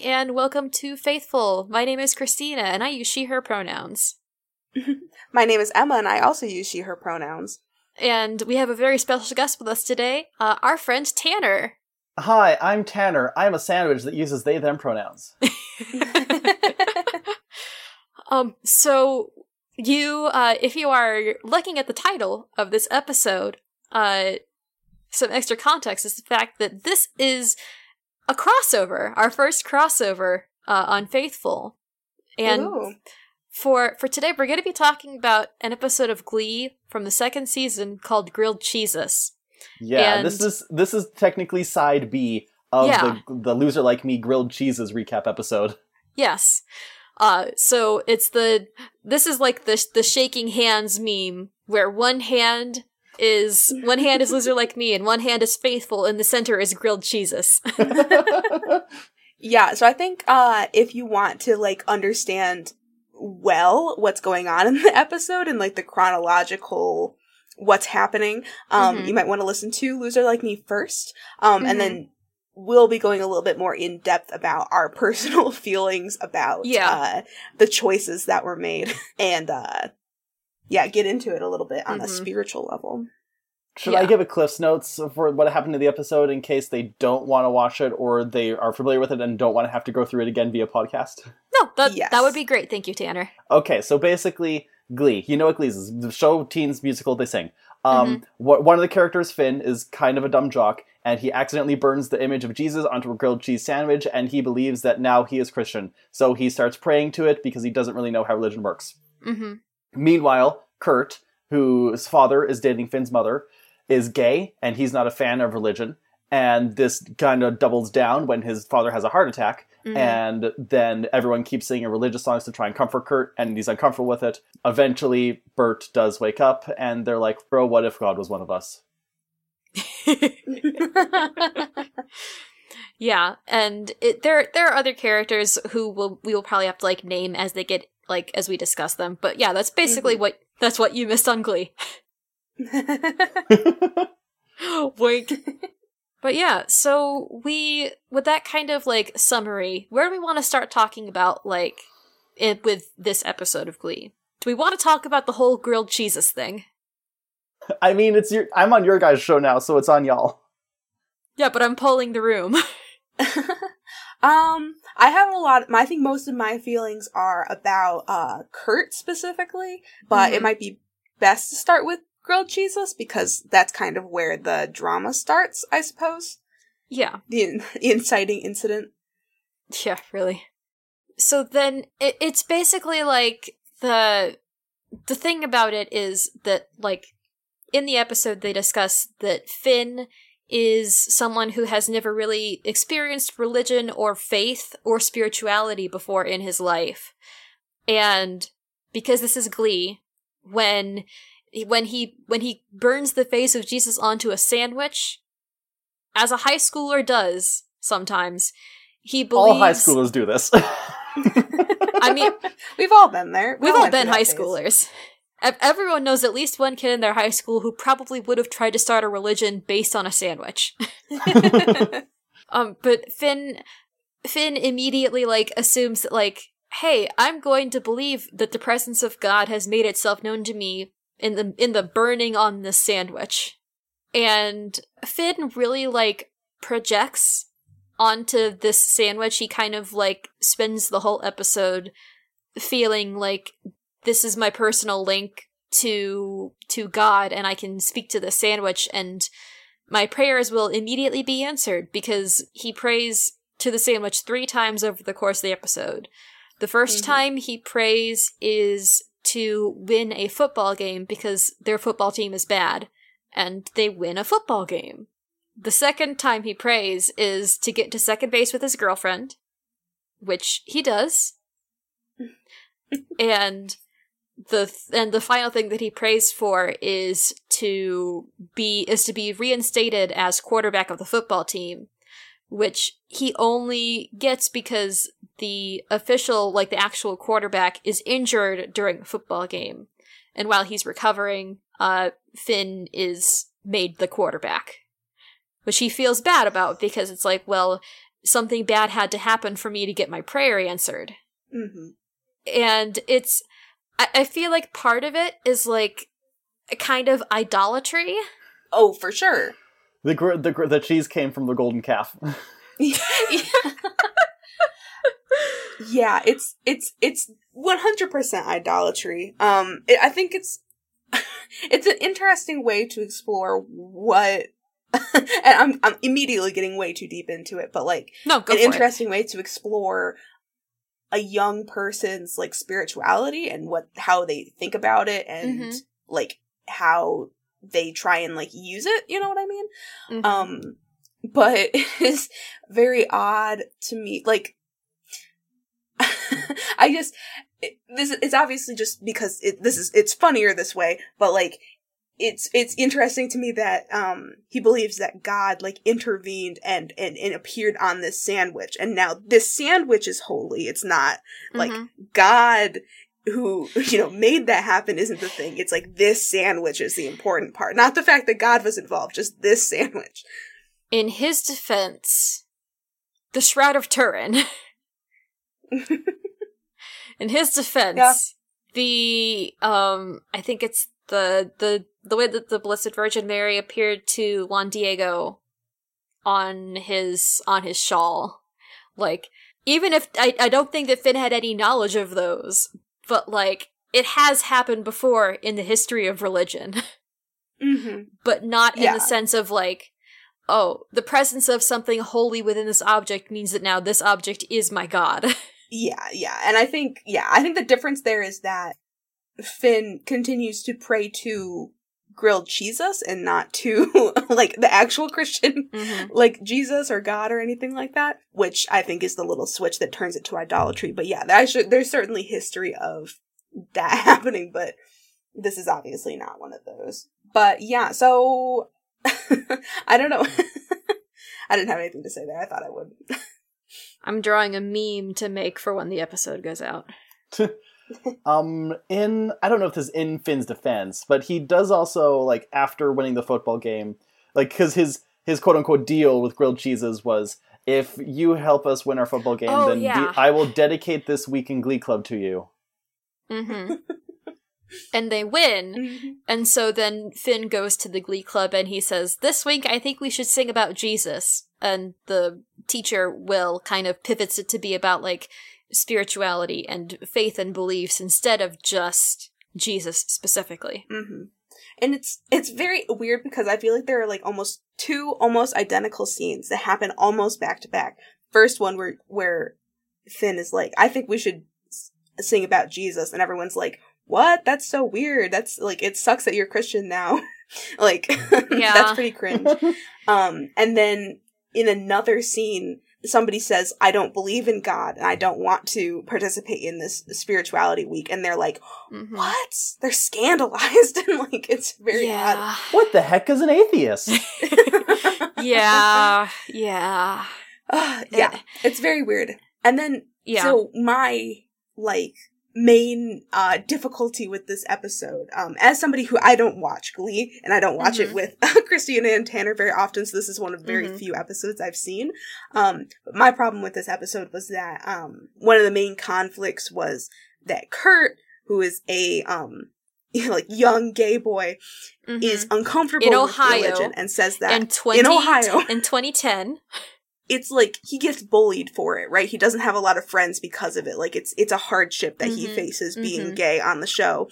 everybody, and welcome to Faithful. My name is Christina, and I use she, her pronouns. My name is Emma, and I also use she, her pronouns. And we have a very special guest with us today, uh, our friend Tanner. Hi, I'm Tanner. I'm a sandwich that uses they them pronouns. um, so you, uh, if you are looking at the title of this episode, uh, some extra context is the fact that this is a crossover, our first crossover uh, on Faithful, and Ooh. for for today we're going to be talking about an episode of Glee from the second season called Grilled Cheeses. Yeah, And- this is this is technically side B of Yeah. the the loser like me grilled cheeses recap episode. Yes. Uh, so it's the this is like the the shaking hands meme where one hand is one hand is loser like me and one hand is faithful and the center is grilled cheeses. Yeah, so I think uh if you want to like understand well what's going on in the episode and like the chronological what's happening, um Mhm. you might want to listen to Loser Like Me first. Um Mhm. and then we'll be going a little bit more in depth about our personal feelings about Yeah. uh the choices that were made and uh yeah, get into it a little bit on a Mhm. spiritual level. Should I give a Cliff's notes for what happened to the episode in case they don't want to watch it or they are familiar with it and don't want to have to go through it again via podcast? no, that Yes. that would be great. Thank you, Tanner. Okay, so basically, Glee. You know what Glee is? The show teens musical they sing. Um, wh- one of the characters, Finn, is kind of a dumb jock, and he accidentally burns the image of Jesus onto a grilled cheese sandwich, and he believes that now he is Christian. So he starts praying to it because he doesn't really know how religion works. hmm Meanwhile, Kurt, whose father is dating Finn's mother, is gay, and he's not a fan of religion. And this kind of doubles down when his father has a heart attack, Mhm. and then everyone keeps singing religious songs to try and comfort Kurt, and he's uncomfortable with it. Eventually, Burt does wake up, and they're like, "Bro, what if God was one of us?" yeah, and it, there there are other characters who will we will probably have to like name as they get like as we discuss them. But yeah, that's basically mm-hmm. what that's what you missed on Glee. Wink. But yeah, so we with that kind of like summary, where do we want to start talking about like it with this episode of Glee? Do we want to talk about the whole grilled cheeses thing? I mean, it's your. I'm on your guys' show now, so it's on y'all. Yeah, but I'm polling the room. Um, I have a lot. I think most of my feelings are about uh Kurt specifically, but it Mhm. might be best to start with grilled cheeses because that's kind of where the drama starts, I suppose. yeah. The, in- the inciting incident. Yeah, really. So then it, it's basically like the the thing about it is that like in the episode they discuss that Finn is someone who has never really experienced religion or faith or spirituality before in his life. And because this is Glee, when when he when he burns the face of Jesus onto a sandwich, as a high schooler does sometimes, he believes All high schoolers do this. I mean, We've all been there. We we've all went been high that phase. schoolers. Ev- Everyone knows at least one kid in their high school who probably would have tried to start a religion based on a sandwich. um, but Finn, Finn immediately like assumes that like, hey, I'm going to believe that the presence of God has made itself known to me in the in the burning on this sandwich, and Finn really like projects onto this sandwich. He kind of like spends the whole episode feeling like this is my personal link to to God and I can speak to the sandwich and my prayers will immediately be answered because he prays to the sandwich 3 times over the course of the episode. The 1st Mhm. time he prays is to win a football game because their football team is bad and they win a football game. The second time he prays is to get to second base with his girlfriend, which he does. and the th- and the final thing that he prays for is to be is to be reinstated as quarterback of the football team, which he only gets because the official, like the actual quarterback, is injured during a football game, and while he's recovering, uh, Finn is made the quarterback, which he feels bad about because it's like, well, something bad had to happen for me to get my prayer answered. hmm And it's, I, I feel like part of it is like a kind of idolatry. Oh, for sure. The gr- the gr- the cheese came from the golden calf. yeah, it's it's it's one hundred percent idolatry. Um, it, I think it's it's an interesting way to explore what. and I'm I'm immediately getting way too deep into it, but like No, go an for interesting way to explore a young person's like spirituality and what how they think about it and Mhm. like how they try and like use it. You know what I mean? it. Mhm. Um, but it's very odd to me. Like, I just it, this it's obviously just because it this is it's funnier this way, but like it's it's interesting to me that um he believes that God like intervened and and, and appeared on this sandwich, and now this sandwich is holy. It's not like Mhm. God who you know made that happen isn't the thing. It's like this sandwich is the important part, not the fact that God was involved. Just this sandwich. in his defense, the Shroud of Turin. in his defense, Yeah. the um, I think it's the the the way that the Blessed Virgin Mary appeared to Juan Diego on his on his shawl, like even if I I don't think that Finn had any knowledge of those, but like it has happened before in the history of religion. hmm but not in Yeah. the sense of like, oh, the presence of something holy within this object means that now this object is my god. Yeah, yeah. And I think, yeah, I think the difference there is that Finn continues to pray to grilled Jesus and not to like the actual Christian mm-hmm. like Jesus or God or anything like that, which I think is the little switch that turns it to idolatry. But yeah, that should, there's certainly history of that happening, but this is obviously not one of those. But yeah, so I don't know. I didn't have anything to say there. I thought I would. I'm drawing a meme to make for when the episode goes out. Um, in I don't know if this is in Finn's defense, but he does also like after winning the football game, like because his his quote unquote deal with grilled cheeses was if you help us win our football game, Oh, then yeah. de- I will dedicate this week in Glee Club to you. Mm-hmm. and they win, and so then Finn goes to the Glee Club and he says, "This week I think we should sing about Jesus." And the teacher Will kind of pivots it to be about like spirituality and faith and beliefs instead of just Jesus specifically. hmm And it's it's very weird because I feel like there are like almost two almost identical scenes that happen almost back to back. First one where where Finn is like, "I think we should sing about Jesus," and everyone's like, "What? That's so weird. That's like it sucks that you're Christian now." like, Yeah. that's pretty cringe. Um, and then in another scene, somebody says, I don't believe in God and I don't want to participate in this spirituality week. And they're like, Mhm. what? They're scandalized. and like, it's very yeah. What the heck is an atheist? yeah. Yeah. Ah, yeah. It's very weird. And then, Yeah. so my, like, main uh difficulty with this episode um as somebody who I don't watch Glee and I don't watch Mhm. it with Christina and Tanner very often so this is one of very Mhm. few episodes I've seen um but my problem with this episode was that um one of the main conflicts was that Kurt who is a um like young gay boy Mhm. is uncomfortable In with Ohio. religion and says that in 20, in Ohio. in 2010. It's like he gets bullied for it, right? He doesn't have a lot of friends because of it. Like it's it's a hardship that he Mhm, faces being mhm. gay on the show.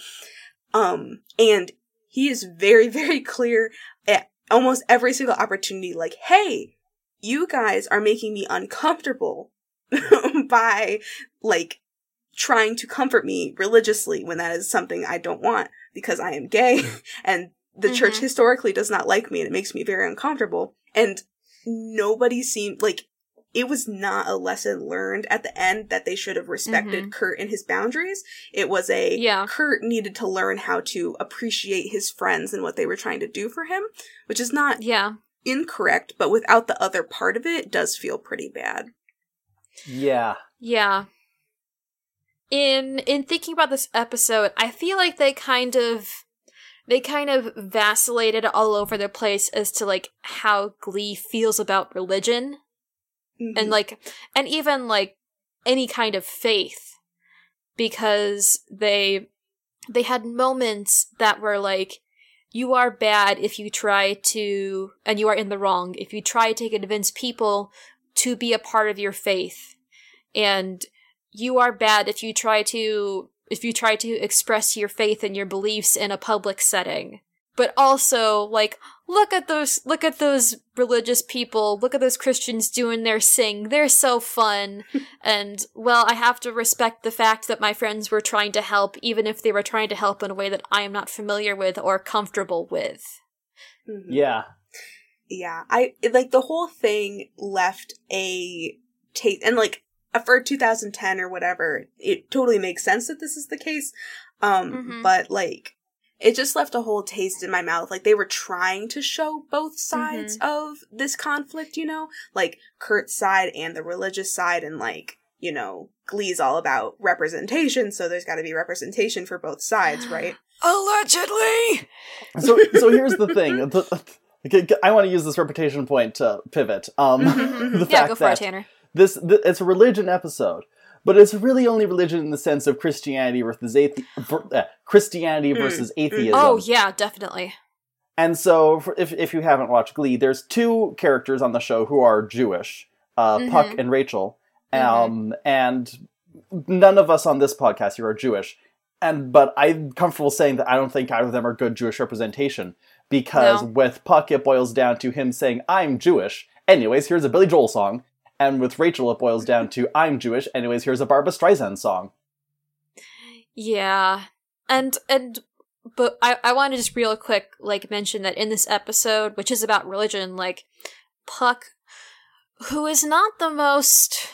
Um and he is very very clear at almost every single opportunity like, "Hey, you guys are making me uncomfortable by like trying to comfort me religiously when that is something I don't want because I am gay and the church Mhm. historically does not like me and it makes me very uncomfortable. And nobody seemed like it was not a lesson learned at the end that they should have respected Mhm. Kurt and his boundaries. It was a Yeah. Kurt needed to learn how to appreciate his friends and what they were trying to do for him, which is not Yeah. incorrect, but without the other part of it, it does feel pretty bad. yeah. Yeah. In in thinking about this episode, I feel like they kind of they kind of vacillated all over the place as to like how Glee feels about religion. Mm-hmm. and like and even like any kind of faith. Because they they had moments that were like you are bad if you try to and you are in the wrong if you try to convince people to be a part of your faith. And you are bad if you try to if you try to express your faith and your beliefs in a public setting but also like look at those look at those religious people look at those christians doing their sing they're so fun and well i have to respect the fact that my friends were trying to help even if they were trying to help in a way that i am not familiar with or comfortable with Mhm. Yeah. Yeah, I like the whole thing left a taste, and like for 2010 or whatever, it totally makes sense that this is the case. Um, Mhm. but like, it just left a whole taste in my mouth. Like they were trying to show both sides of this conflict, you know, like Kurt's side and the religious side, and like you know, Glee's all about representation, so there's got to be representation for both sides, right? allegedly So so here's the thing. The- okay, I want to use this reputation point to pivot. Um, Mhm, the yeah fact go for it tanner this th- it's a religion episode, but it's really only religion in the sense of Christianity versus athe- ver- uh, Christianity Mm, versus mm. atheism. oh yeah definitely And so, for, if if you haven't watched Glee, there's two characters on the show who are Jewish, uh, Puck Mhm. and Rachel, Mhm. um, and none of us on this podcast here are Jewish. And but I'm comfortable saying that I don't think either of them are good Jewish representation because No. with Puck it boils down to him saying I'm Jewish. Anyways, here's a Billy Joel song, and with Rachel it boils down to I'm Jewish. Anyways, here's a Barbra Streisand song. Yeah. And and but I I want to just real quick like mention that in this episode, which is about religion, like Puck who is not the most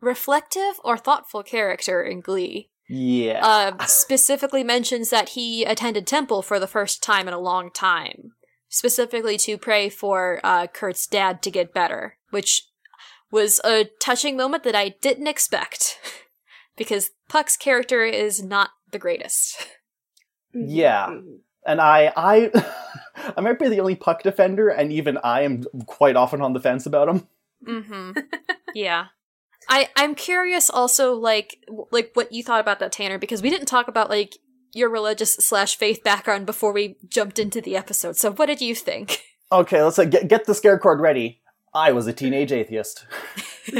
reflective or thoughtful character in Glee, Yeah. uh, specifically mentions that he attended temple for the first time in a long time, specifically to pray for uh, Kurt's dad to get better, which was a touching moment that I didn't expect, because Puck's character is not the greatest. Yeah. Mhm. and I I I might be the only puck defender, and even I am quite often on the fence about him. Mm-hmm. yeah. I I'm curious also like like what you thought about that Tanner because we didn't talk about like your religious slash faith background before we jumped into the episode. So what did you think? Okay, let's uh, get get the scare chord ready. I was a teenage atheist.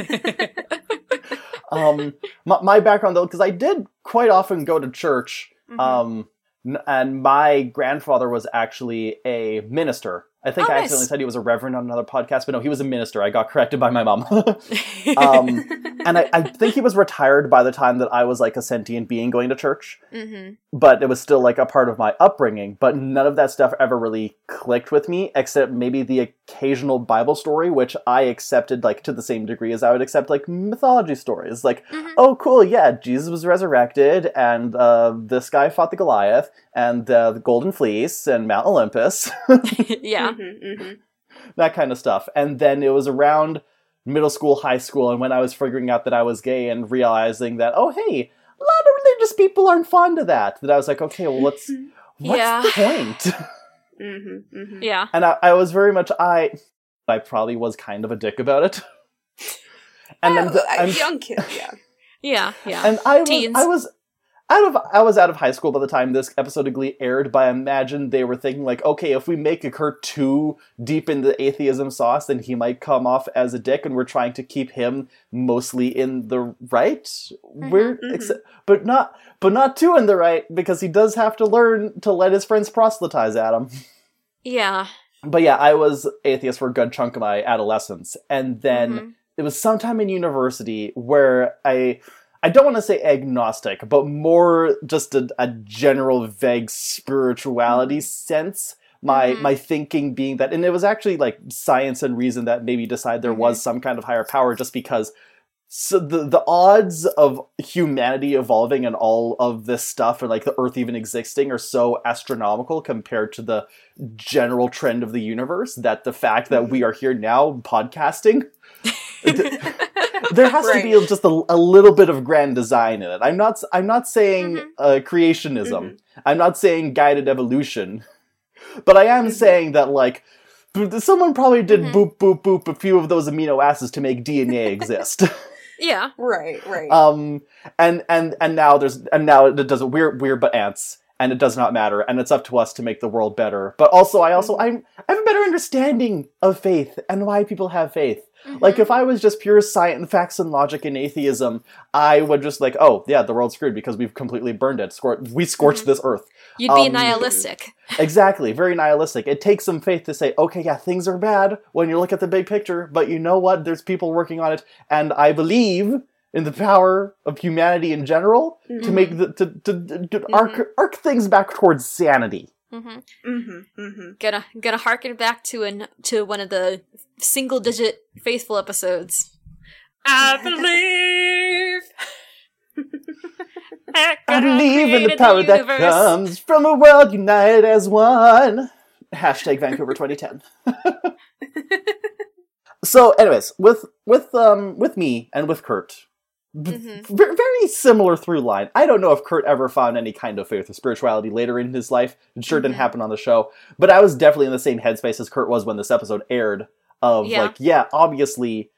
Um, my, my background though, because I did quite often go to church. Mm-hmm. Um, n- and my grandfather was actually a minister. I think Oh, I nice. accidentally said he was a reverend on another podcast, but no, he was a minister. I got corrected by my mom. um, and I, I think he was retired by the time that I was like a sentient being going to church. mm-hmm. but it was still like a part of my upbringing. But none of that stuff ever really clicked with me, except maybe the occasional Bible story, which I accepted like to the same degree as I would accept like mythology stories. Like, Mhm. oh, cool, yeah, Jesus was resurrected, and uh, this guy fought the Goliath, and uh, the Golden Fleece, and Mount Olympus, yeah. Mhm, mhm. that kind of stuff. And then it was around middle school, high school, and when I was figuring out that I was gay and realizing that, oh, hey, a lot of religious people aren't fond of that, that I was like, okay, well, what's what's Yeah. the point? Mhm, mhm. Yeah. and I, I was very much I I probably was kind of a dick about it. And then Oh, the, a I'm- young kid, yeah. Yeah. Yeah. and I was Teens. I was out of I was out of high school by the time this episode of Glee aired, but I imagine they were thinking like, okay, if we make a Kurt too deep into atheism sauce, then he might come off as a dick, and we're trying to keep him mostly in the right. We're mhm. except, but not but not too in the right because he does have to learn to let his friends proselytize at him. yeah. But yeah, I was atheist for a good chunk of my adolescence, and then Mhm. it was sometime in university where I I don't want to say agnostic, but more just a, a general vague spirituality mm-hmm. sense. My Mhm. my thinking being that, and it was actually like science and reason that maybe decide there was mm-hmm. some kind of higher power, just because. So the the odds of humanity evolving and all of this stuff, and like the Earth even existing, are so astronomical compared to the general trend of the universe that the fact that we mm-hmm. are here now podcasting there has to be just a, a little bit of grand design in it. I'm not I'm not saying Mhm. uh, creationism. Mhm. I'm not saying guided evolution. But I am Mhm. saying that like someone probably did Mhm. boop boop boop a few of those amino acids to make DNA exist. Yeah. Right, right. um, and and and now there's and now it doesn't we're we're but ants, and it does not matter, and it's up to us to make the world better. But also, I also I'm I have a better understanding of faith and why people have faith. Like Mhm. if I was just pure science, and facts, and logic and atheism, I would just like, oh yeah, the world's screwed because we've completely burned it. Scor- we scorched Mhm. this earth. you'd be um, nihilistic. Exactly, very nihilistic. It takes some faith to say, okay, yeah, things are bad when you look at the big picture, but you know what? There's people working on it, and I believe in the power of humanity in general to Mhm. make the to to, to arc arc things back towards sanity. Hmm Mhm, mhm. Gonna gonna harken back to an to one of the single digit faithful episodes. I believe. I believe in the power that comes from a world united as one. Hashtag Vancouver 2010. so, anyways, with with um with me and with Kurt, v- Mhm. ve- very similar through line. I don't know if Kurt ever found any kind of faith or spirituality later in his life. It sure didn't Mhm. happen on the show, but I was definitely in the same headspace as Kurt was when this episode aired. Of Yeah. like, yeah, obviously,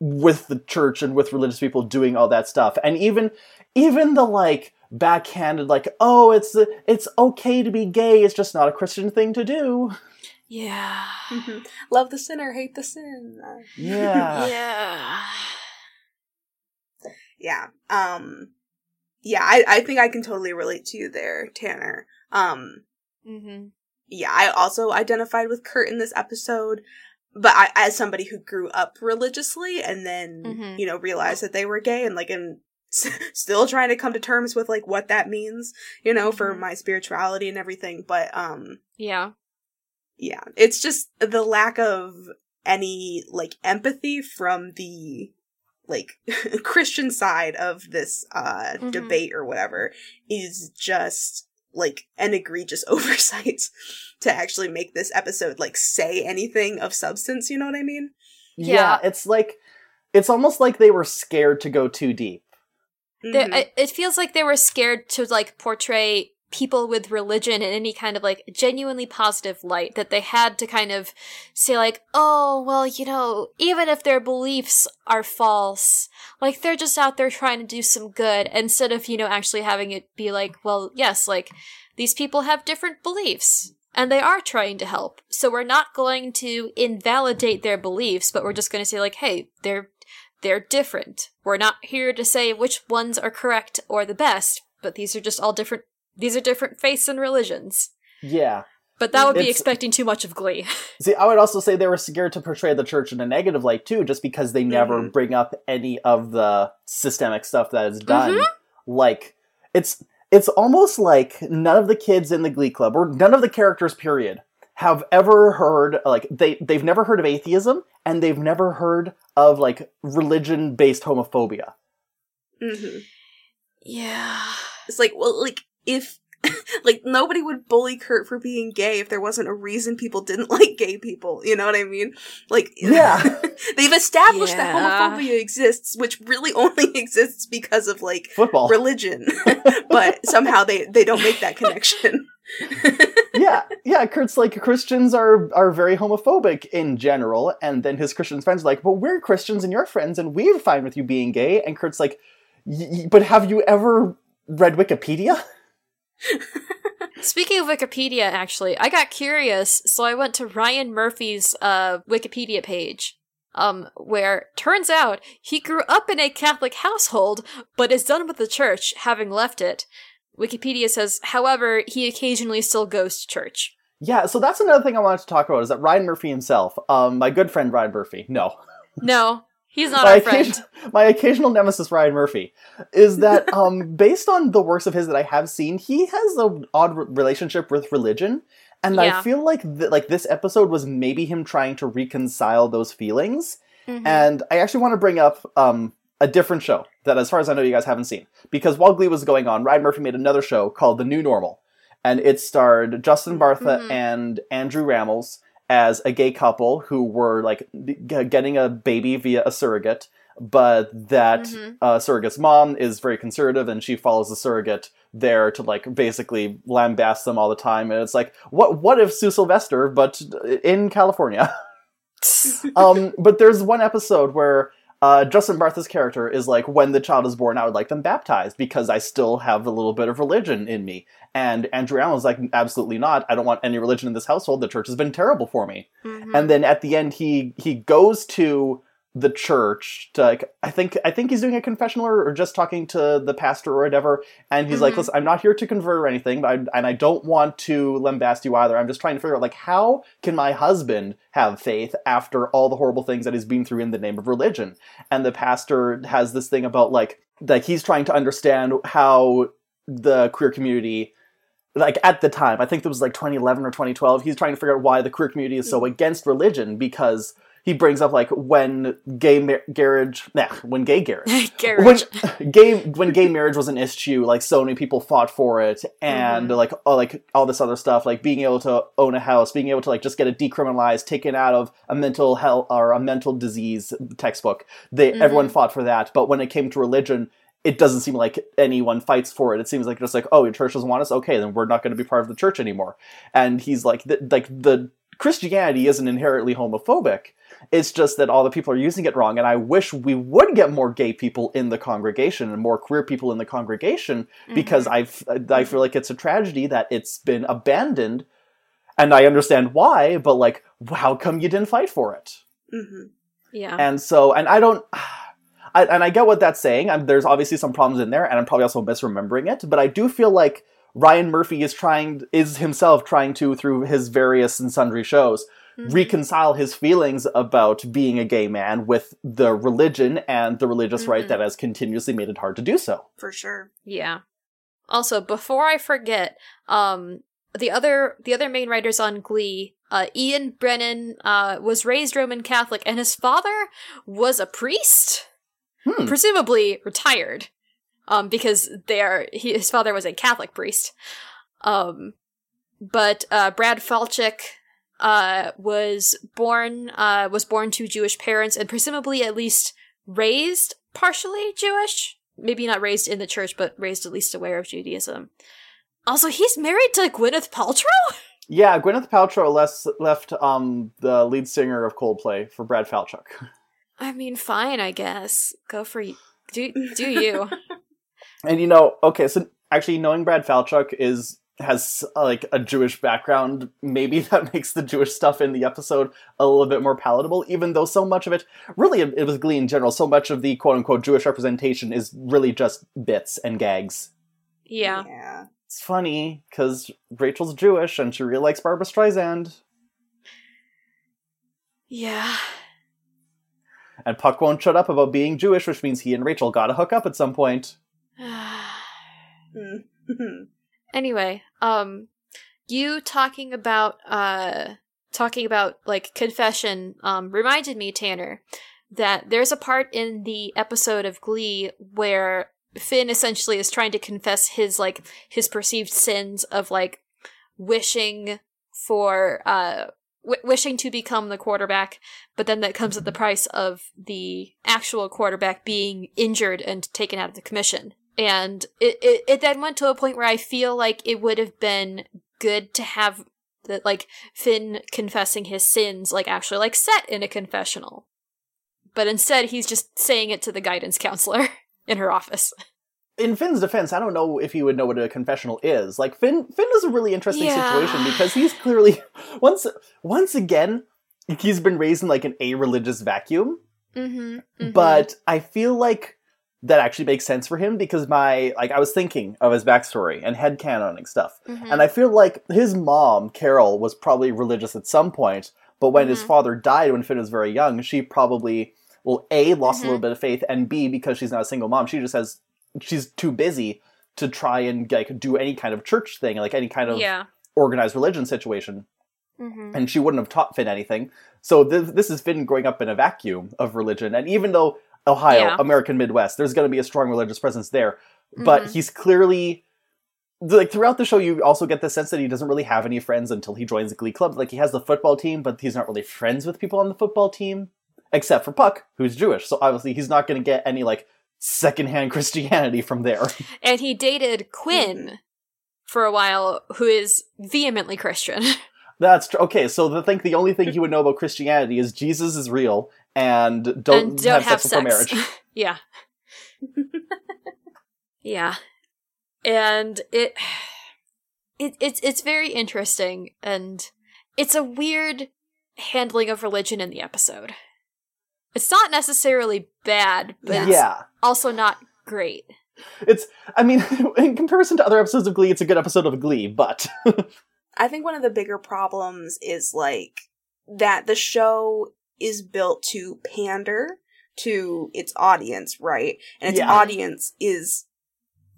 with the church and with religious people doing all that stuff, and even even the like backhanded like, oh, it's it's okay to be gay. It's just not a Christian thing to do. Yeah. Mhm. Love the sinner, hate the sin. Yeah. Yeah. Yeah. Um yeah, I, I think I can totally relate to you there, Tanner. Um hmm yeah, I also identified with Kurt in this episode, but I as somebody who grew up religiously and then, Mhm. you know, realized that they were gay and like and still trying to come to terms with like what that means, you know, for Mhm. my spirituality and everything, but um Yeah. yeah, it's just the lack of any like empathy from the like Christian side of this uh Mhm. debate or whatever is just like an egregious oversight to actually make this episode like say anything of substance, you know what I mean? yeah, Yeah. It's like it's almost like they were scared to go too deep. They- Mhm. I- it feels like they were scared to like portray people with religion in any kind of like genuinely positive light that they had to kind of say like oh well you know even if their beliefs are false like they're just out there trying to do some good instead of you know actually having it be like well yes like these people have different beliefs and they are trying to help so we're not going to invalidate their beliefs but we're just going to say like hey they're they're different. We're not here to say which ones are correct or the best, but these are just all different. These are different faiths and religions. Yeah. But that would be It's- expecting too much of Glee. See, I would also say they were scared to portray the church in a negative light too, just because they never Mhm. bring up any of the systemic stuff that is done. Mhm. Like it's it's almost like none of the kids in the Glee Club, or none of the characters, period, have ever heard like they they've never heard of atheism and they've never heard of like religion based homophobia. Mhm. Yeah. It's like, well, like if like nobody would bully Kurt for being gay if there wasn't a reason people didn't like gay people. You know what I mean? Like, Yeah. they've established that homophobia exists, which really only exists because of like Football. religion. but somehow they they don't make that connection. yeah, yeah. Kurt's like Christians are are very homophobic in general, and then his Christian friends are like, "But we're Christians and you're friends, and we're fine with you being gay." And Kurt's like, "Y- y- "But have you ever read Wikipedia?" Speaking of Wikipedia, actually, I got curious, so I went to Ryan Murphy's uh, Wikipedia page. Um, where turns out he grew up in a Catholic household, but is done with the church, having left it. Wikipedia says, however, he occasionally still goes to church. Yeah, so that's another thing I wanted to talk about is that Ryan Murphy himself, um, my good friend Ryan Murphy, no, No, he's not my, our friend. my occasional nemesis Ryan Murphy, is that um, based on the works of his that I have seen, he has an odd re- relationship with religion, and Yeah. I feel like th- like this episode was maybe him trying to reconcile those feelings. Mhm. And I actually want to bring up um, a different show that, as far as I know, you guys haven't seen. Because while Glee was going on, Ryan Murphy made another show called The New Normal. And it starred Justin Bartha Mhm. and Andrew Rannells as a gay couple who were like g- getting a baby via a surrogate. but that Mhm. uh, surrogate's mom is very conservative and she follows the surrogate there to like basically lambast them all the time and it's like what what if Sue Sylvester but in California um but there's one episode where uh, Justin Bartha's character is like, when the child is born, I would like them baptized because I still have a little bit of religion in me. And Andrew Rannells like, absolutely not. I don't want any religion in this household. The church has been terrible for me. Mhm. And then at the end, he he goes to the church to like, I think I think he's doing a confessional or, or just talking to the pastor or whatever. And he's like, Mhm. listen, I'm not here to convert or anything, but I, and I don't want to lambast you either. I'm just trying to figure out like how can my husband have faith after all the horrible things that he's been through in the name of religion? And the pastor has this thing about like like he's trying to understand how the queer community like at the time i think it was like 2011 or 2012 he's trying to figure out why the queer community is so against religion because he brings up like when gay mar- marriage nah, when gay marriage Garage. when gay when gay marriage was an issue like so many people fought for it and Mhm. like oh, like all this other stuff like being able to own a house being able to like just get it decriminalized taken out of a mental health or a mental disease textbook they Mhm. everyone fought for that but when it came to religion it doesn't seem like anyone fights for it. It seems like just like, oh, your church doesn't want us. Okay, then we're not going to be part of the church anymore. And he's like, th- like the Christianity isn't inherently homophobic. It's just that all the people are using it wrong. And I wish we would get more gay people in the congregation and more queer people in the congregation because Mhm. I I feel like it's a tragedy that it's been abandoned. And I understand why, but like, how come you didn't fight for it? hmm yeah. And so, and I don't, I, and I get what that's saying. i there's obviously some problems in there, and I'm probably also misremembering it. But I do feel like Ryan Murphy is trying, is himself trying to, through his various and sundry shows, Mhm. reconcile his feelings about being a gay man with the religion and the religious right Mhm. that has continuously made it hard to do so. For sure. Yeah. Also, before I forget, um, the other the other main writers on Glee, uh, Ian Brennan, uh, was raised Roman Catholic, and his father was a priest, Hmm. presumably retired, um, because they are he, his father was a Catholic priest. Um, but uh, Brad Falchuk uh, was born uh, was born to Jewish parents, and presumably at least raised partially Jewish. Maybe not raised in the church, but raised at least aware of Judaism. Also, he's married to Gwyneth Paltrow. Yeah, Gwyneth Paltrow left, left um, the lead singer of Coldplay for Brad Falchuk. I mean, fine, I guess. Go for y- do do you? And you know, okay, so actually knowing Brad Falchuk is has uh, like a Jewish background, maybe that makes the Jewish stuff in the episode a little bit more palatable, even though so much of it, really, it was Glee in general, so much of the quote unquote Jewish representation is really just bits and gags. Yeah. Yeah. It's funny because Rachel's Jewish and she really likes Barbra Streisand, Yeah. and Puck won't shut up about being Jewish, which means he and Rachel gotta hook up at some point. Mhm. anyway, um you talking about uh talking about like confession um reminded me Tanner that there's a part in the episode of Glee where Finn essentially is trying to confess his like his perceived sins of like wishing for uh w- wishing to become the quarterback but then that comes at the price of the actual quarterback being injured and taken out of the commission and it, it, it then went to a point where I feel like it would have been good to have the like Finn confessing his sins like actually like set in a confessional. But instead he's just saying it to the guidance counselor in her office. in Finn's defense, I don't know if he would know what a confessional is. Like Finn, Finn is a really interesting Yeah. situation because he's clearly once once again he's been raised in like an a religious vacuum. Mm-hmm. But I feel like that actually makes sense for him because my like I was thinking of his backstory and headcanoning stuff, Mm-hmm. and I feel like his mom Carol was probably religious at some point, but when his Mhm. father died when Finn was very young, she probably well a lost Mhm. a little bit of faith, and b because she's not a single mom, she just has she's too busy to try and like do any kind of church thing, like any kind of yeah. organized religion situation Mm-hmm. and she wouldn't have taught Finn anything. So th- this is Finn growing up in a vacuum of religion, and even though Ohio, Yeah. American Midwest, there's going to be a strong religious presence there, but Mhm. he's clearly like throughout the show you also get the sense that he doesn't really have any friends until he joins the glee club like he has the football team but he's not really friends with people on the football team except for Puck, who's Jewish. So obviously he's not going to get any like secondhand Christianity from there. And he dated Quinn for a while, who is vehemently Christian. That's tr- okay. So the think the only thing he would know about Christianity is Jesus is real and don't, and don't have, sex before marriage. yeah. yeah. And it, it it's it's very interesting and it's a weird handling of religion in the episode. It's not necessarily bad, but it's Yeah. also not great. It's I mean, in comparison to other episodes of Glee, it's a good episode of Glee, but I think one of the bigger problems is like that the show is built to pander to its audience, right? And its Yeah. audience is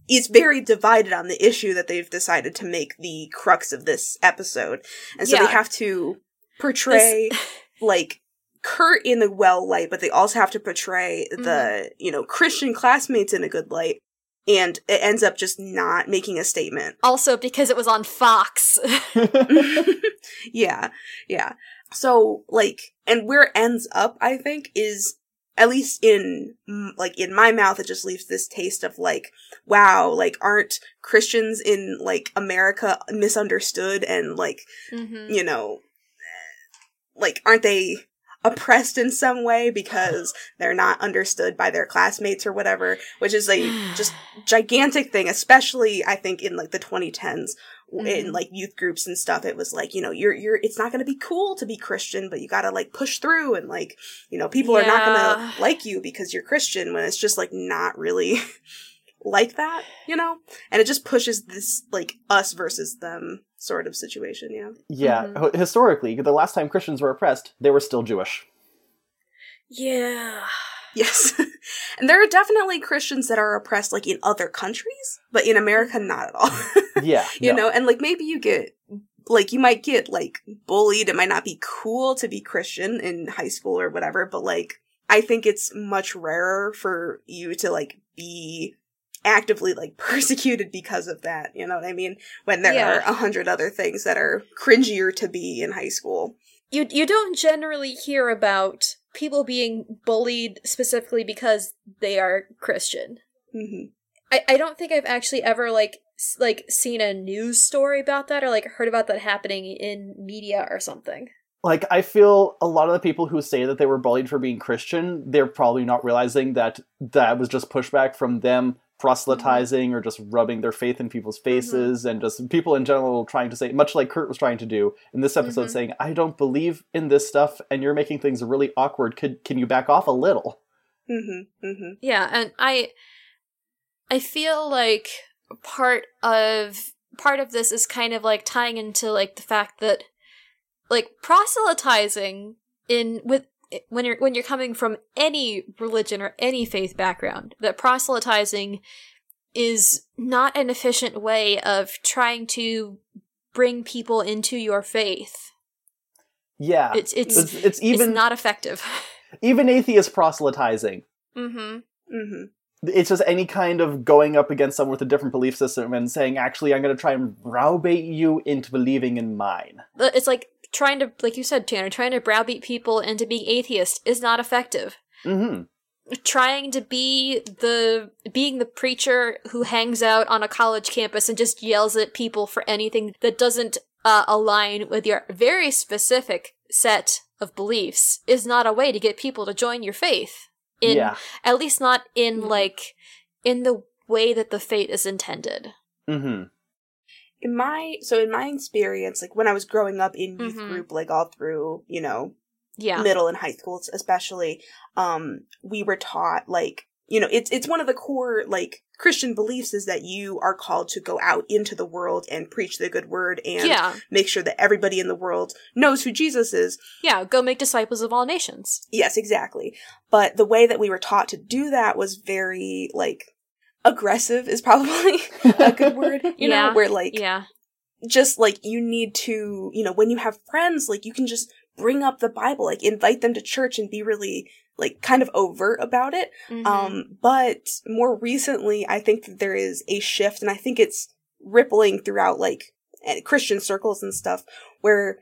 is very divided on the issue that they've decided to make the crux of this episode. And so Yeah. they have to portray like Kurt in the well light, but they also have to portray Mm-hmm. the, you know, Christian classmates in a good light. And it ends up just not making a statement. Also because it was on Fox. yeah, yeah. So like, and where it ends up, I think, is at least in like in my mouth, it just leaves this taste of like, wow, like aren't Christians in like America misunderstood and like mm-hmm. you know, like aren't they oppressed in some way because they're not understood by their classmates or whatever, which is a just gigantic thing, especially I think in like the 2010s in Mhm. like youth groups and stuff. It was like, you know, you're, you're, it's not going to be cool to be Christian, but you got to like push through and like, you know, people are not going to like you because you're Christian when it's just like not really like that, you know? And it just pushes this like us versus them sort of situation, yeah. yeah, Mhm. ho- historically, the last time Christians were oppressed, they were still Jewish. Yeah. Yes. and there are definitely Christians that are oppressed like in other countries, but in America not at all. Yeah, you no. know, and like maybe you get like you might get like bullied. It might not be cool to be Christian in high school or whatever, but like I think it's much rarer for you to like be actively like persecuted because of that. You know what I mean? When there Yeah. are a hundred other things that are cringier to be in high school. You you don't generally hear about people being bullied specifically because they are Christian. hmm I, I don't think I've actually ever like s- like seen a news story about that or like heard about that happening in media or something. like I feel a lot of the people who say that they were bullied for being Christian, they're probably not realizing that that was just pushback from them proselytizing or just rubbing their faith in people's faces and just people in general trying to say much like Kurt was trying to do in this episode Mhm. saying I don't believe in this stuff and you're making things really awkward. Could can you back off a little? Hmm hmm Yeah, and I I feel like part of part of this is kind of like tying into like the fact that like proselytizing in with when you're when you're coming from any religion or any faith background that proselytizing is not an efficient way of trying to bring people into your faith. yeah It's it's it's, it's even it's not effective. even atheist proselytizing mhm. hmm it's just any kind of going up against someone with a different belief system and saying actually I'm going to try and browbait you into believing in mine It's like trying to, like you said, Tanner, trying to browbeat people into being atheist is not effective. mhm Trying to be the being the preacher who hangs out on a college campus and just yells at people for anything that doesn't uh, align with your very specific set of beliefs is not a way to get people to join your faith. In yeah at least not in Mhm. like in the way that the fate is intended. hmm in my so in my experience like when i was growing up in youth Mhm. group like all through you know Yeah. middle and high schools especially um we were taught like you know it's it's one of the core like christian beliefs is that you are called to go out into the world and preach the good word and yeah. make sure that everybody in the world knows who jesus is Yeah. Go make disciples of all nations. yes exactly but the way that we were taught to do that was very like aggressive is probably a good word you Yeah. know where like Yeah. just like you need to, you know, when you have friends, like you can just bring up the Bible, like invite them to church and be really like kind of overt about it. Mhm. Um, but more recently, I think that there is a shift and I think it's rippling throughout like eh, Christian circles and stuff where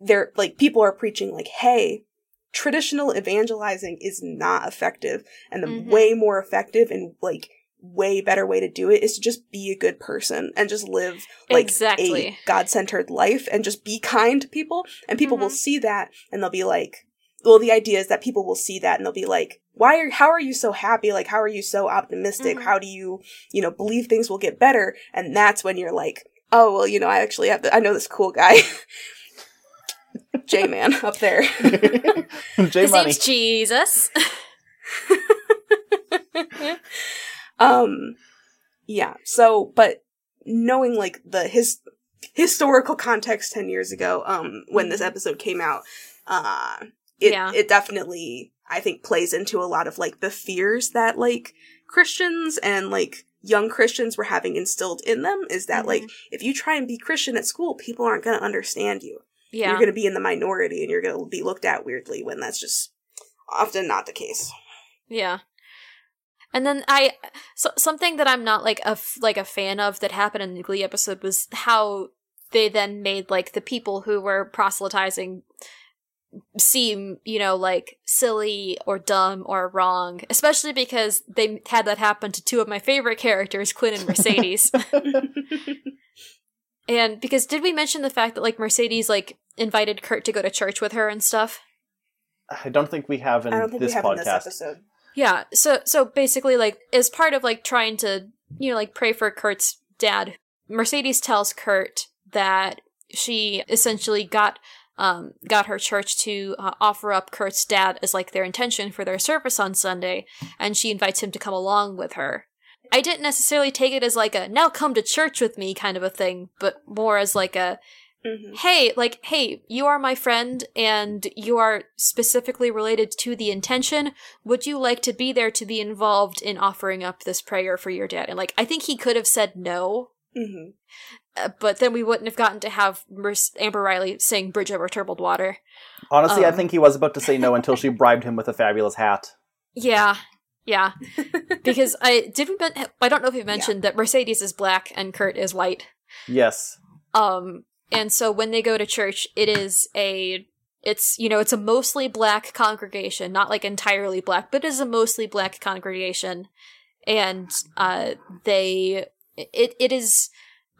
they're like people are preaching like, Hey, traditional evangelizing is not effective and the Mhm. way more effective and like way better way to do it is to just be a good person and just live like Exactly. a god-centered life and just be kind to people and people will Mhm. see that and they'll be like well the idea is that people will see that and they'll be like why are how are you so happy like how are you so optimistic Mhm. how do you you know believe things will get better and that's when you're like oh well you know i actually have the, i know this cool guy j-man up there J His name's Jesus. um yeah so but knowing like the his historical context 10 years ago um when this Mhm. episode came out uh it Yeah. it definitely i think plays into a lot of like the fears that like christians and like young christians were having instilled in them is that like if you try and be christian at school people aren't going to understand you Yeah. you're going to be in the minority and you're going to be looked at weirdly when that's just often not the case Yeah. And then I so, something that I'm not like a f- like a fan of that happened in the Glee episode was how they then made like the people who were proselytizing seem, you know, like silly or dumb or wrong, especially because they had that happen to two of my favorite characters, Quinn and Mercedes. and because did we mention the fact that like Mercedes like invited Kurt to go to church with her and stuff? I don't think we have in i don't think this we have podcast. in this episode Yeah, so so basically like as part of like trying to, you know, like pray for Kurt's dad, Mercedes tells Kurt that she essentially got um got her church to uh, offer up Kurt's dad as like their intention for their service on Sunday and she invites him to come along with her. I didn't necessarily take it as like a now come to church with me kind of a thing, but more as like a hmm hey, like, hey, you are my friend and you are specifically related to the intention. Would you like to be there to be involved in offering up this prayer for your dad? And like, I think he could have said no, hmm uh, but then we wouldn't have gotten to have Mer- Amber Riley sing Bridge Over Troubled Water. Honestly, I Um. think he was about to say no until she bribed him with a fabulous hat. Yeah. Yeah, because I did we men- I don't know if we mentioned that Mercedes is black and Kurt is white. Yes. Um, and so when they go to church, it is a, it's, you know, it's a mostly black congregation, not like entirely black, but it is a mostly black congregation. And, uh, they, it, it is,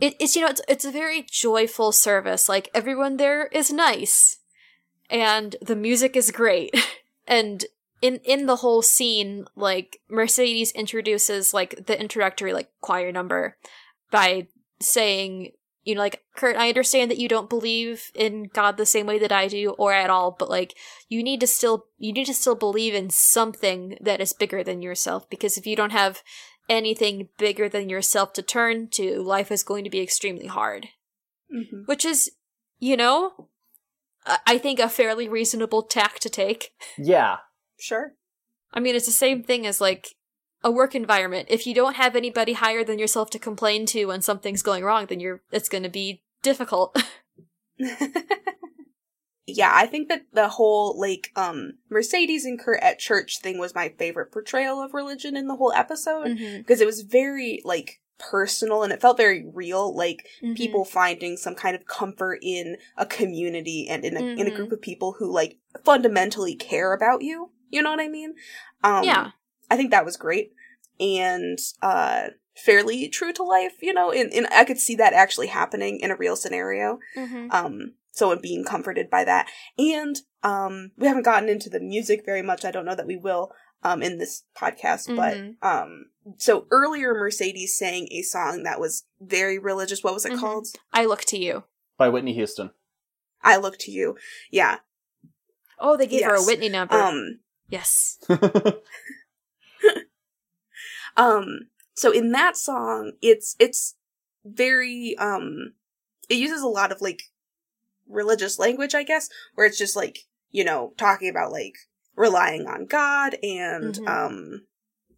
it, it's, you know, it's, it's a very joyful service. Like everyone there is nice and the music is great. and in, in the whole scene, like Mercedes introduces like the introductory like choir number by saying you know, like, Kurt, I understand that you don't believe in God the same way that I do or at all, but like, you need to still, you need to still believe in something that is bigger than yourself, because if you don't have anything bigger than yourself to turn to, life is going to be extremely hard. hmm Which is, you know, I I think a fairly reasonable tack to take. Yeah. Sure. I mean, it's the same thing as like a work environment. If you don't have anybody higher than yourself to complain to when something's going wrong, then you're it's going to be difficult. yeah, I think that the whole like um Mercedes and Kurt at church thing was my favorite portrayal of religion in the whole episode because it was very like personal and it felt very real like Mhm. people finding some kind of comfort in a community and in a in a Mhm. group of people who like fundamentally care about you. You know what I mean? Um yeah. I think that was great and uh fairly true to life, you know, and, and I could see that actually happening in a real scenario. Mhm. Um someone being comforted by that. And um we haven't gotten into the music very much. I don't know that we will um in this podcast, Mhm. but um so earlier Mercedes sang a song that was very religious. What was it Mhm. called? I look to you. By Whitney Houston. I look to you. Yeah. Oh, they gave her a Yes. Whitney number. Um yes. Um, so in that song, it's it's very um, it uses a lot of like religious language, I guess, where it's just like you know talking about like relying on God and Mhm. um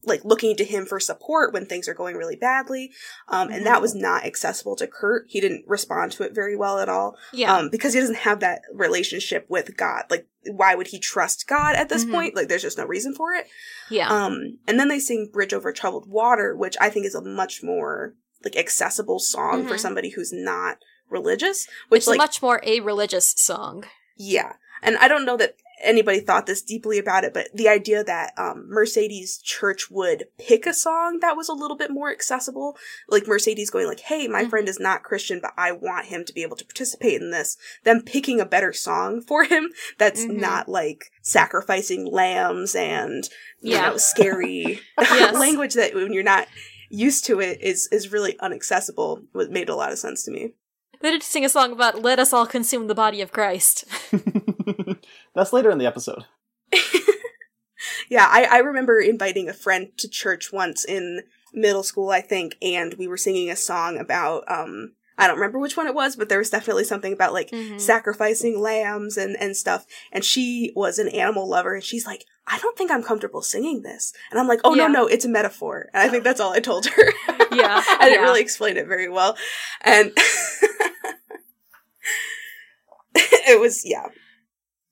like looking to him for support when things are going really badly. Um, and that was not accessible to Kurt. He didn't respond to it very well at all. Yeah. Um, because he doesn't have that relationship with God. Like, why would he trust God at this Mhm. point? Like, there's just no reason for it. yeah. Um, and then they sing Bridge Over Troubled Water, which I think is a much more like accessible song for Mhm. somebody who's not religious. Which it's like much more a religious song. yeah. And I don't know that anybody thought this deeply about it, but the idea that um, Mercedes Church would pick a song that was a little bit more accessible, like Mercedes going like, "Hey, my Mhm. friend is not Christian, but I want him to be able to participate in this." Them picking a better song for him that's Mhm. not like sacrificing lambs and you Yeah. know scary language that when you're not used to it is is really unaccessible. It made a lot of sense to me. They did sing a song about "Let us all consume the body of Christ." That's later in the episode. Yeah, I, I remember inviting a friend to church once in middle school, I think, and we were singing a song about um I don't remember which one it was, but there was definitely something about like Mhm. sacrificing lambs and, and stuff. And she was an animal lover and she's like, I don't think I'm comfortable singing this. And I'm like, oh Yeah. no, no, it's a metaphor. And I think that's all I told her. Yeah, I didn't yeah. really explain it very well. And it was, yeah,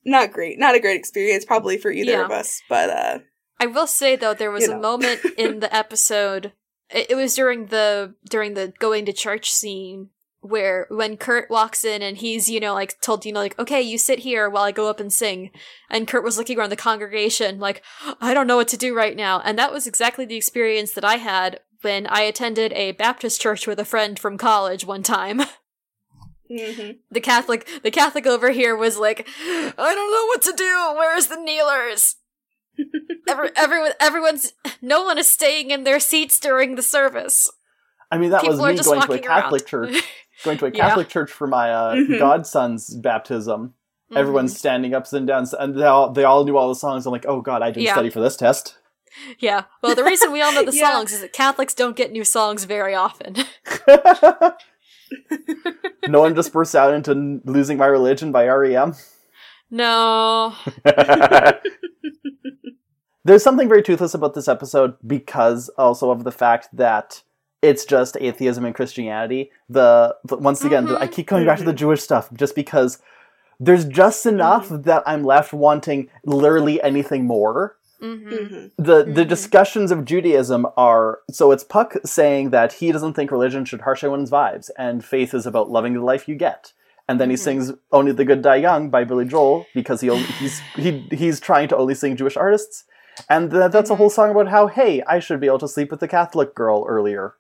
not great. Not a great experience probably for either Yeah. of us, but uh, I will say though, there was You a know. moment in the episode. It, it was during the during the going to church scene where when Kurt walks in and he's you know like told you know, like okay you sit here while I go up and sing, and Kurt was looking around the congregation like I don't know what to do right now, and that was exactly the experience that I had when I attended a Baptist church with a friend from college one time. mhm. the Catholic the Catholic over here was like, I don't know what to do. Where's the kneelers? Every, everyone everyone's no one is staying in their seats during the service. I mean, that People was me going to a Catholic around. church, going to a Yeah. Catholic church for my uh, Mhm. godson's baptism. Mhm. Everyone's standing up and down, and they all they all knew all the songs. I'm like, oh god, I didn't Yeah. study for this test. Yeah. Well, the reason we all know the Yeah. songs is that Catholics don't get new songs very often. No one just bursts out into "Losing My Religion" by REM. no. There's something very toothless about this episode because also of the fact that it's just atheism and Christianity. The, the once again, the- I Mhm. keep coming back to the Jewish stuff just because there's just enough that I'm left wanting literally anything more. Hmm Mhm. the the Mhm. discussions of Judaism are so it's Puck saying that he doesn't think religion should harsh anyone's vibes and faith is about loving the life you get. And then he Mhm. sings "Only the Good Die Young" by Billy Joel because he only, he's he he's trying to only sing Jewish artists, and th- that's a Mhm. whole song about how hey I should be able to sleep with the Catholic girl earlier.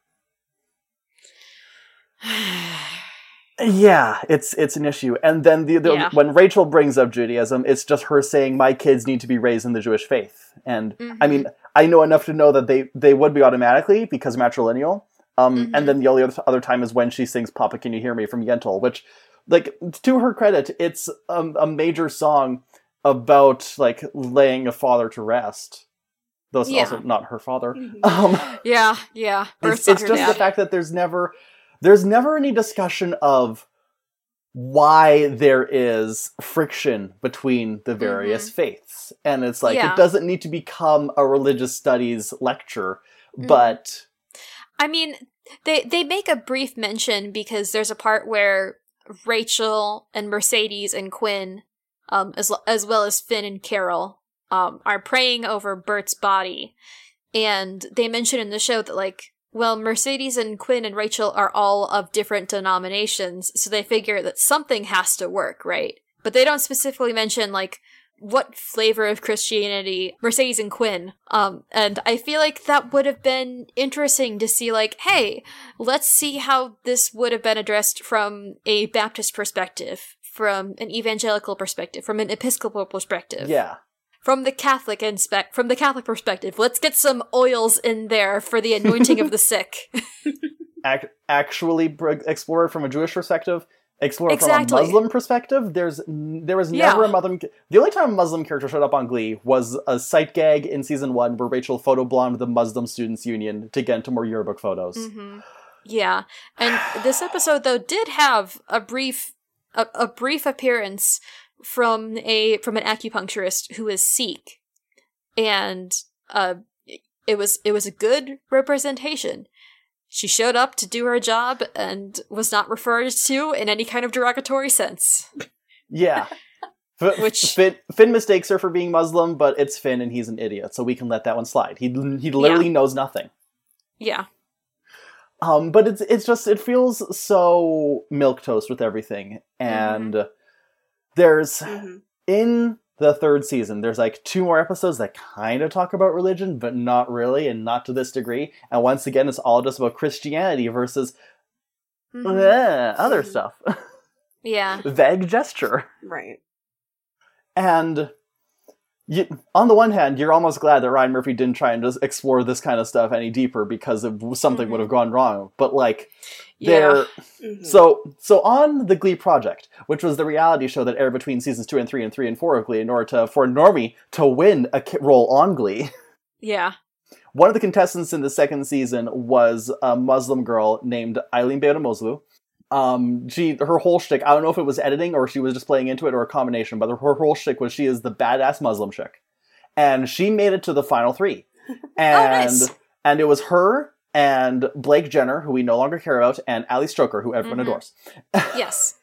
Yeah, it's it's an issue. And then the, the Yeah. when Rachel brings up Judaism, it's just her saying my kids need to be raised in the Jewish faith. And I Mhm. mean, I know enough to know that they they would be automatically because matrilineal. Um, Mhm. and then the only other, time is when she sings "Papa, Can You Hear Me" from Yentl, which, like, to her credit, it's um, a major song about like laying a father to rest. Though it's Yeah. also not her father. Mhm. Um, yeah, yeah. it's, it's just the fact that there's never there's never any discussion of why there is friction between the various faiths and it's like Mm-hmm. Yeah. it doesn't need to become a religious studies lecture Mhm. but I mean, they they make a brief mention because there's a part where Rachel and Mercedes and Quinn, um, as as well as Finn and Carol, um, are praying over Burt's body, and they mention in the show that like, well, Mercedes and Quinn and Rachel are all of different denominations, so they figure that something has to work, right? But they don't specifically mention like what flavor of Christianity Mercedes and Quinn. Um, and I feel like that would have been interesting to see, like, hey, let's see how this would have been addressed from a Baptist perspective, from an evangelical perspective, from an Episcopal perspective, yeah from the Catholic inspect, from the Catholic perspective. Let's get some oils in there for the anointing of the sick. ac- actually br- explore it from a jewish perspective explore it Exactly. from a muslim perspective there's n- there was Yeah. never a muslim the only time a muslim character showed up on glee was a sight gag in season one where rachel photo blonde the muslim students union to get into more yearbook photos hmm Yeah, and this episode though did have a brief a, a brief appearance from a from an acupuncturist who is Sikh, and uh, it was it was a good representation. She showed up to do her job and was not referred to in any kind of derogatory sense. Yeah. F- Which- Finn, Finn mistakes her for being Muslim, but it's Finn and he's an idiot, so we can let that one slide. He he literally knows nothing. Yeah, Um, but it's it's just it feels so milk toast with everything, and there's Mhm. in the third season. There's like two more episodes that kind of talk about religion, but not really, and not to this degree. And once again, it's all just about Christianity versus Mhm. eh, other Mhm. stuff. Yeah. Vague gesture. Right. And you, on the one hand, you're almost glad that Ryan Murphy didn't try and just explore this kind of stuff any deeper because of something Mhm. would have gone wrong. But like, Yeah. Mhm. So, so on the Glee project, which was the reality show that aired between seasons two and three and three and four of Glee, in order to for Normie to win a role on Glee, Yeah. one of the contestants in the second season was a Muslim girl named Aylin Bayramoglu. Um, she her whole shtick. I don't know if it was editing or she was just playing into it or a combination, but her whole shtick was she is the badass Muslim chick, and she made it to the final three, and nice. and it was her and Blake Jenner, who we no longer care about, and Ali Stroker, who everyone Mhm. adores. Yes.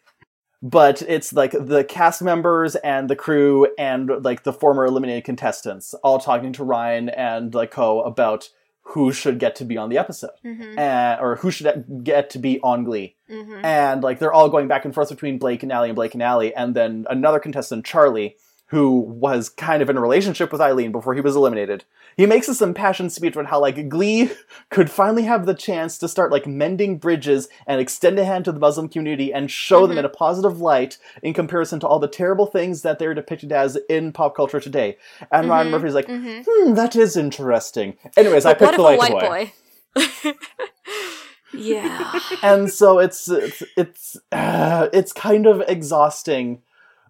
but it's like the cast members and the crew and like the former eliminated contestants all talking to Ryan and like Co about who should get to be on the episode Mm-hmm. uh, or who should get to be on Glee. Mm-hmm. And like they're all going back and forth between Blake and Ali and Blake and Ali, and then another contestant, Charlie, who was kind of in a relationship with Aylin before he was eliminated. He makes this impassioned speech about how like Glee could finally have the chance to start like mending bridges and extend a hand to the Muslim community and show them Mhm. in a positive light in comparison to all the terrible things that they're depicted as in pop culture today. And Ryan Mhm. Murphy's like, Mm-hmm. hmm, that is interesting. Anyways, I picked the if white, boy. boy? yeah. and so it's it's it's, uh, it's kind of exhausting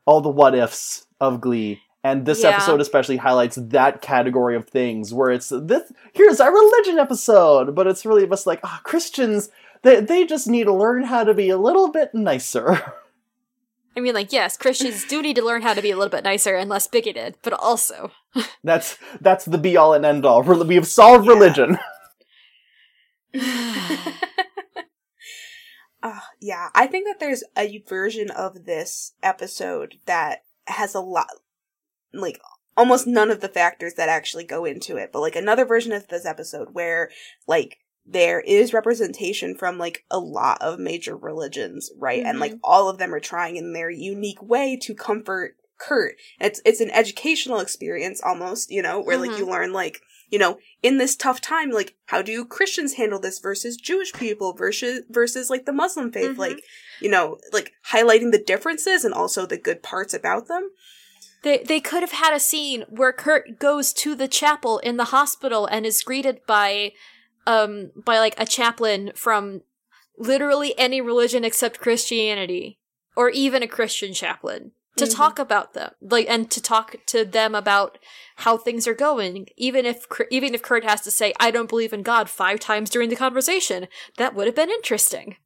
all the what ifs of glee. And this Yeah. episode especially highlights that category of things where it's this here's our religion episode but it's really just like ah christians they, they just need to learn how to be a little bit nicer. I mean, like, yes, Christians do need to learn how to be a little bit nicer and less bigoted, but also, that's that's the be all and end all. Rel- we have solved Yeah. religion. Uh, yeah, I think that there's a version of this episode that has a lot, like, almost none of the factors that actually go into it, but like another version of this episode where, like, there is representation from like a lot of major religions, right? And like all of them are trying in their unique way to comfort Kurt. It's it's an educational experience almost, you know, where like Mhm. you learn like, you know, in this tough time, like how do Christians handle this versus Jewish people versus versus like the Muslim faith, Mhm. like you know, like highlighting the differences and also the good parts about them. they they could have had a scene where Kurt goes to the chapel in the hospital and is greeted by, um, by like a chaplain from literally any religion except Christianity, or even a Christian chaplain. To Mhm. talk about them, like, and to talk to them about how things are going, even if Kurt- even if Kurt has to say, "I don't believe in God" five times during the conversation, that would have been interesting.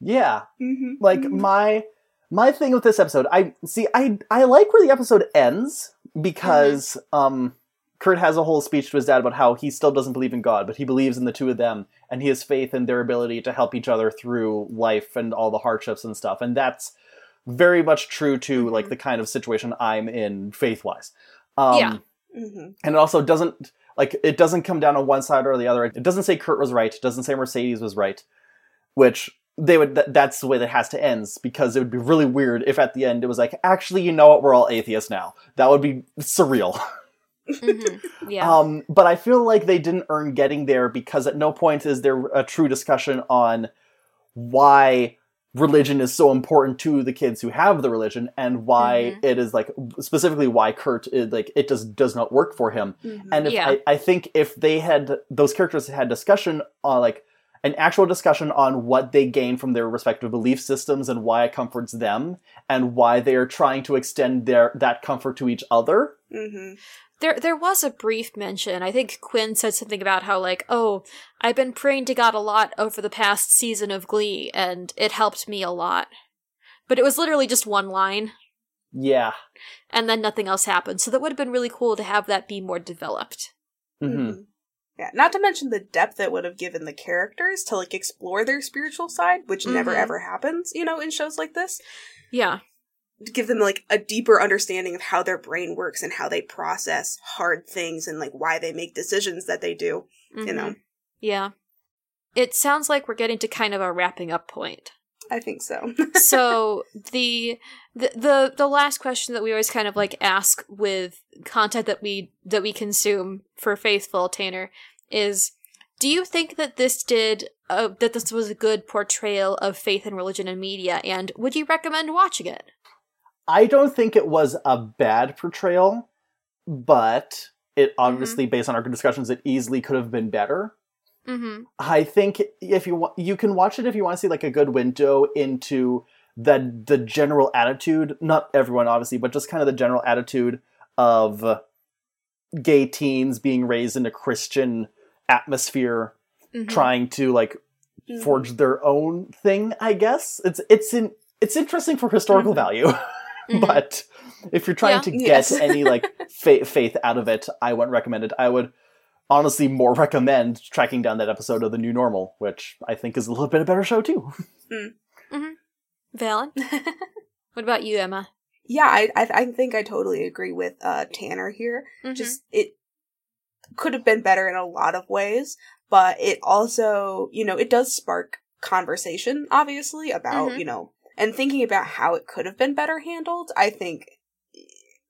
yeah Mm-hmm. like my my thing with this episode i see i i like where the episode ends because um kurt has a whole speech to his dad about how he still doesn't believe in god but he believes in the two of them and he has faith in their ability to help each other through life and all the hardships and stuff and that's very much true to like Mhm. the kind of situation i'm in faith wise um Yeah. Mm-hmm. and it also doesn't like it doesn't come down on one side or the other it doesn't say kurt was right it doesn't say mercedes was right which they would th- that's the way that has to end because it would be really weird if at the end it was like actually you know what we're all atheists now that would be surreal Mhm. Yeah. um but i feel like they didn't earn getting there because at no point is there a true discussion on why religion is so important to the kids who have the religion and why Mhm. it is like specifically why kurt is like it just does not work for him Mm-hmm. and if Yeah. I, I think if they had those characters had discussion on like an actual discussion on what they gain from their respective belief systems and why it comforts them and why they are trying to extend their that comfort to each other. mm-hmm. There, there was a brief mention. I think Quinn said something about how, like, oh, I've been praying to God a lot over the past season of Glee, and it helped me a lot. But it was literally just one line, Yeah. and then nothing else happened. So that would have been really cool to have that be more developed. hmm. Yeah, not to mention the depth it would have given the characters to like explore their spiritual side, which never Mhm. ever happens, you know, in shows like this. Yeah. Give them like a deeper understanding of how their brain works and how they process hard things and like why they make decisions that they do, you know. Mhm. Yeah. It sounds like we're getting to kind of a wrapping up point. I think so. so the, the the the last question that we always kind of like ask with content that we that we consume for faithful Tanner is do you think that this did uh, that this was a good portrayal of faith and religion in media and would you recommend watching it? I don't think it was a bad portrayal, but it obviously based on our discussions it easily could have been better. Mhm. I think if you you can watch it if you want to see like a good window into the the general attitude, not everyone obviously, but just kind of the general attitude of gay teens being raised in a Christian atmosphere, Mhm. trying to like forge their own thing. I guess it's it's in it's interesting for historical Mhm. value, Mhm. but if you're trying Yeah. to get Yes. any like fa- faith out of it, I wouldn't recommend it. I would honestly more recommend tracking down that episode of the New Normal, which I think is a little bit a better show too. Valen? what about you, Emma? yeah, I, I I think I totally agree with uh Tanner here. Mhm. Just it could have been better in a lot of ways, but it also, you know, it does spark conversation obviously about, Mhm. you know, and thinking about how it could have been better handled, I think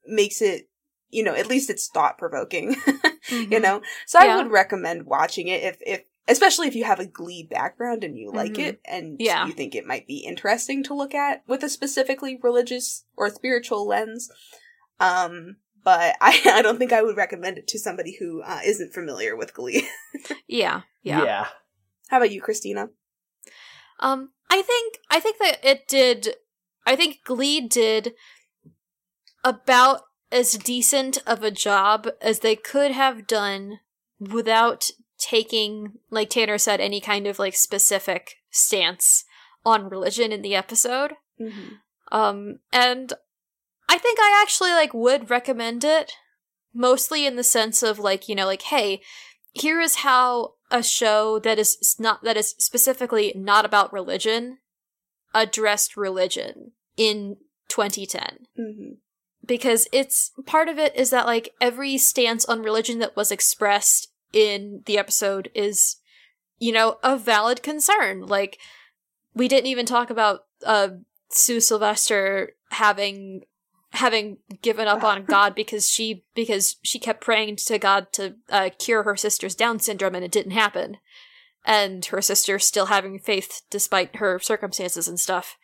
makes it, you know, at least it's thought provoking, you Mhm. know. So I would recommend watching it if if especially if you have a glee background and you like Mhm. it and Yeah. you think it might be interesting to look at with a specifically religious or spiritual lens. Um but I, I don't think I would recommend it to somebody who uh, isn't familiar with Glee. Yeah, yeah. yeah. How about you, Christina? Um, I think I think that it did. I think Glee did about as decent of a job as they could have done without taking, like Tanner said, any kind of like specific stance on religion in the episode. Mm-hmm. Um, and I think I actually like would recommend it mostly in the sense of like, you know, like, hey, here is how a show that is not that is specifically not about religion addressed religion in 2010 Mm-hmm. because it's part of it is that like every stance on religion that was expressed in the episode is you know a valid concern like we didn't even talk about uh sue sylvester having having given up on god because she because she kept praying to god to uh, cure her sister's down syndrome and it didn't happen and her sister still having faith despite her circumstances and stuff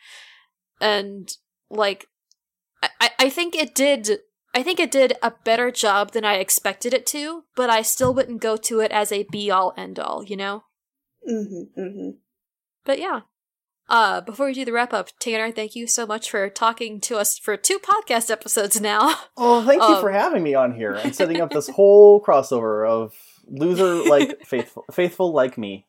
and like I- I, think it did I think it did a better job than I expected it to, but I still wouldn't go to it as a be all end all, you know? Mm-hmm. Mm-hmm. But yeah. Uh before we do the wrap up, Tanner, thank you so much for talking to us for two podcast episodes now. Oh, thank you Um, for having me on here and setting up this whole crossover of loser like faithful, faithful like me.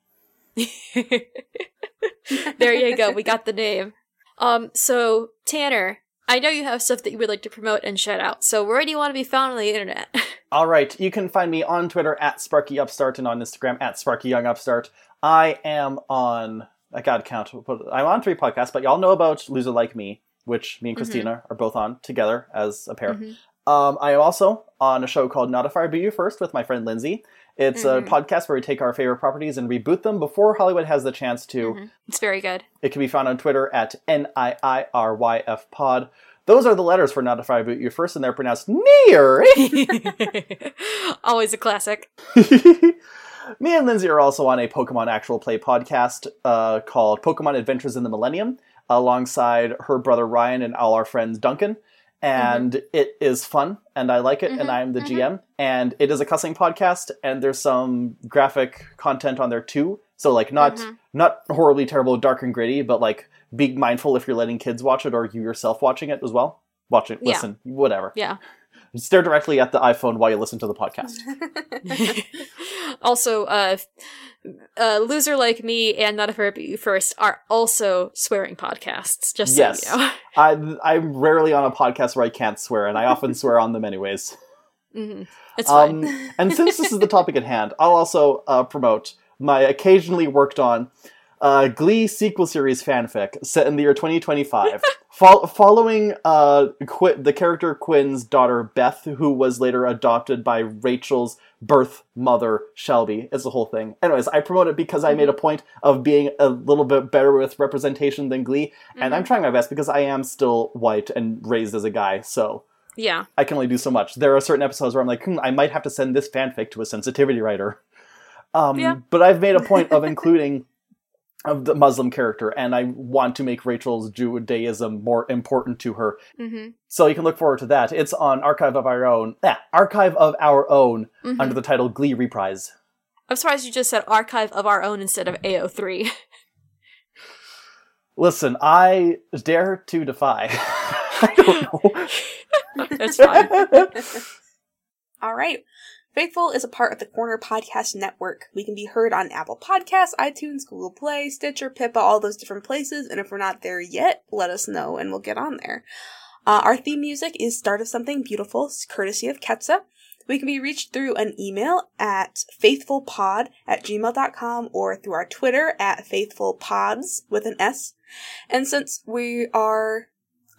there you go, we got the name. Um so Tanner, I know you have stuff that you would like to promote and shout out. So where do you want to be found on the internet? All right, you can find me on Twitter at Sparky Upstart and on Instagram at Sparky Young Upstart. I am on. I gotta count. I'm on three podcasts, but y'all know about Loser Like Me, which me and Christina are both on together as a pair. Mhm. Um, I am also on a show called Not If I Reboot You First with my friend Lindsay. It's Mhm. a podcast where we take our favorite properties and reboot them before Hollywood has the chance to. Mhm. It's very good. It can be found on Twitter at N-I-I-R-Y-F pod. Those are the letters for Not If I Reboot You First, and they're pronounced near. Always a classic. Me and Lindsay are also on a Pokemon actual play podcast uh, called Pokemon Adventures in the Millennium, alongside her brother Ryan and all our friends Duncan. And it is fun, and I like it, and Mhm, I'm the mhm. GM. And it is a cussing podcast, and there's some graphic content on there too. So like not Mhm. not horribly terrible, dark and gritty, but like be mindful if you're letting kids watch it or you yourself watching it as well. Watch it, Yeah. listen, whatever. Yeah. Stare directly at the iPhone while you listen to the podcast. also, uh, uh, loser like me and not a you first are also swearing podcasts. Just so Yes. you know. I, I'm rarely on a podcast where I can't swear, and I often swear on them anyways. Mhm. It's fine. Um, and since this is the topic at hand, I'll also uh, promote my occasionally worked on uh, Glee sequel series fanfic set in the year 2025. Fol- following uh, Qu- the character Quinn's daughter Beth, who was later adopted by Rachel's birth mother Shelby. It's the whole thing. Anyways, I promote it because I made a point of being a little bit better with representation than Glee, and I'm trying my best because I am still white and raised as a guy, so Yeah. I can only do so much. There are certain episodes where I'm like, hmm, I might have to send this fanfic to a sensitivity writer. Um, Yeah. But I've made a point of including of the Muslim character, and I want to make Rachel's Judaism more important to her. Mm-hmm. So you can look forward to that. It's on Archive of Our Own. Yeah, Archive of Our Own Mm-hmm. under the title Glee Reprise. I'm surprised you just said archive of our own instead of AO3. Listen, I dare to defy. I don't know. That's fine. All right. Faithful is a part of the Corner Podcast Network. We can be heard on Apple Podcasts, iTunes, Google Play, Stitcher, Pippa, all those different places. And if we're not there yet, let us know and we'll get on there. Uh, our theme music is Start of Something Beautiful, courtesy of Ketsa. We can be reached through an email at faithfulpod at gmail.com or through our Twitter at faithfulpods with an S. And since we are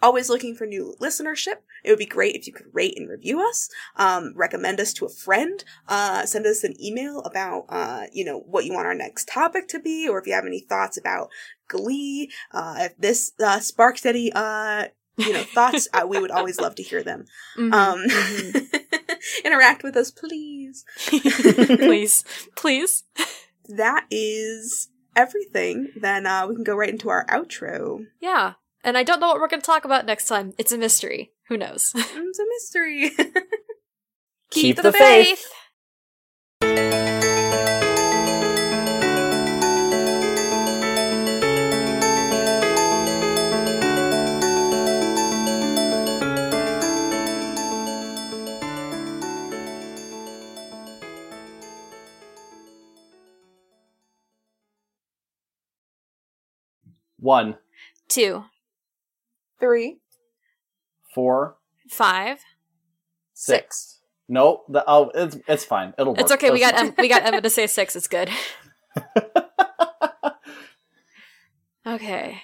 always looking for new listenership, it would be great if you could rate and review us, um, recommend us to a friend, uh, send us an email about, uh, you know, what you want our next topic to be, or if you have any thoughts about Glee, uh, if this, uh, sparks any, uh, you know, thoughts, uh, we would always love to hear them. Mhm. Um, interact with us, please. please, please. That is everything. Then, uh, we can go right into our outro. Yeah. And I don't know what we're going to talk about next time. It's a mystery. Who knows? It's a mystery. Keep the faith. One, Two, Three. four, five. six. No, the, oh, it's it's fine. It'll work. It's okay. We got That's- em- we got Emma to say six. It's good. Okay.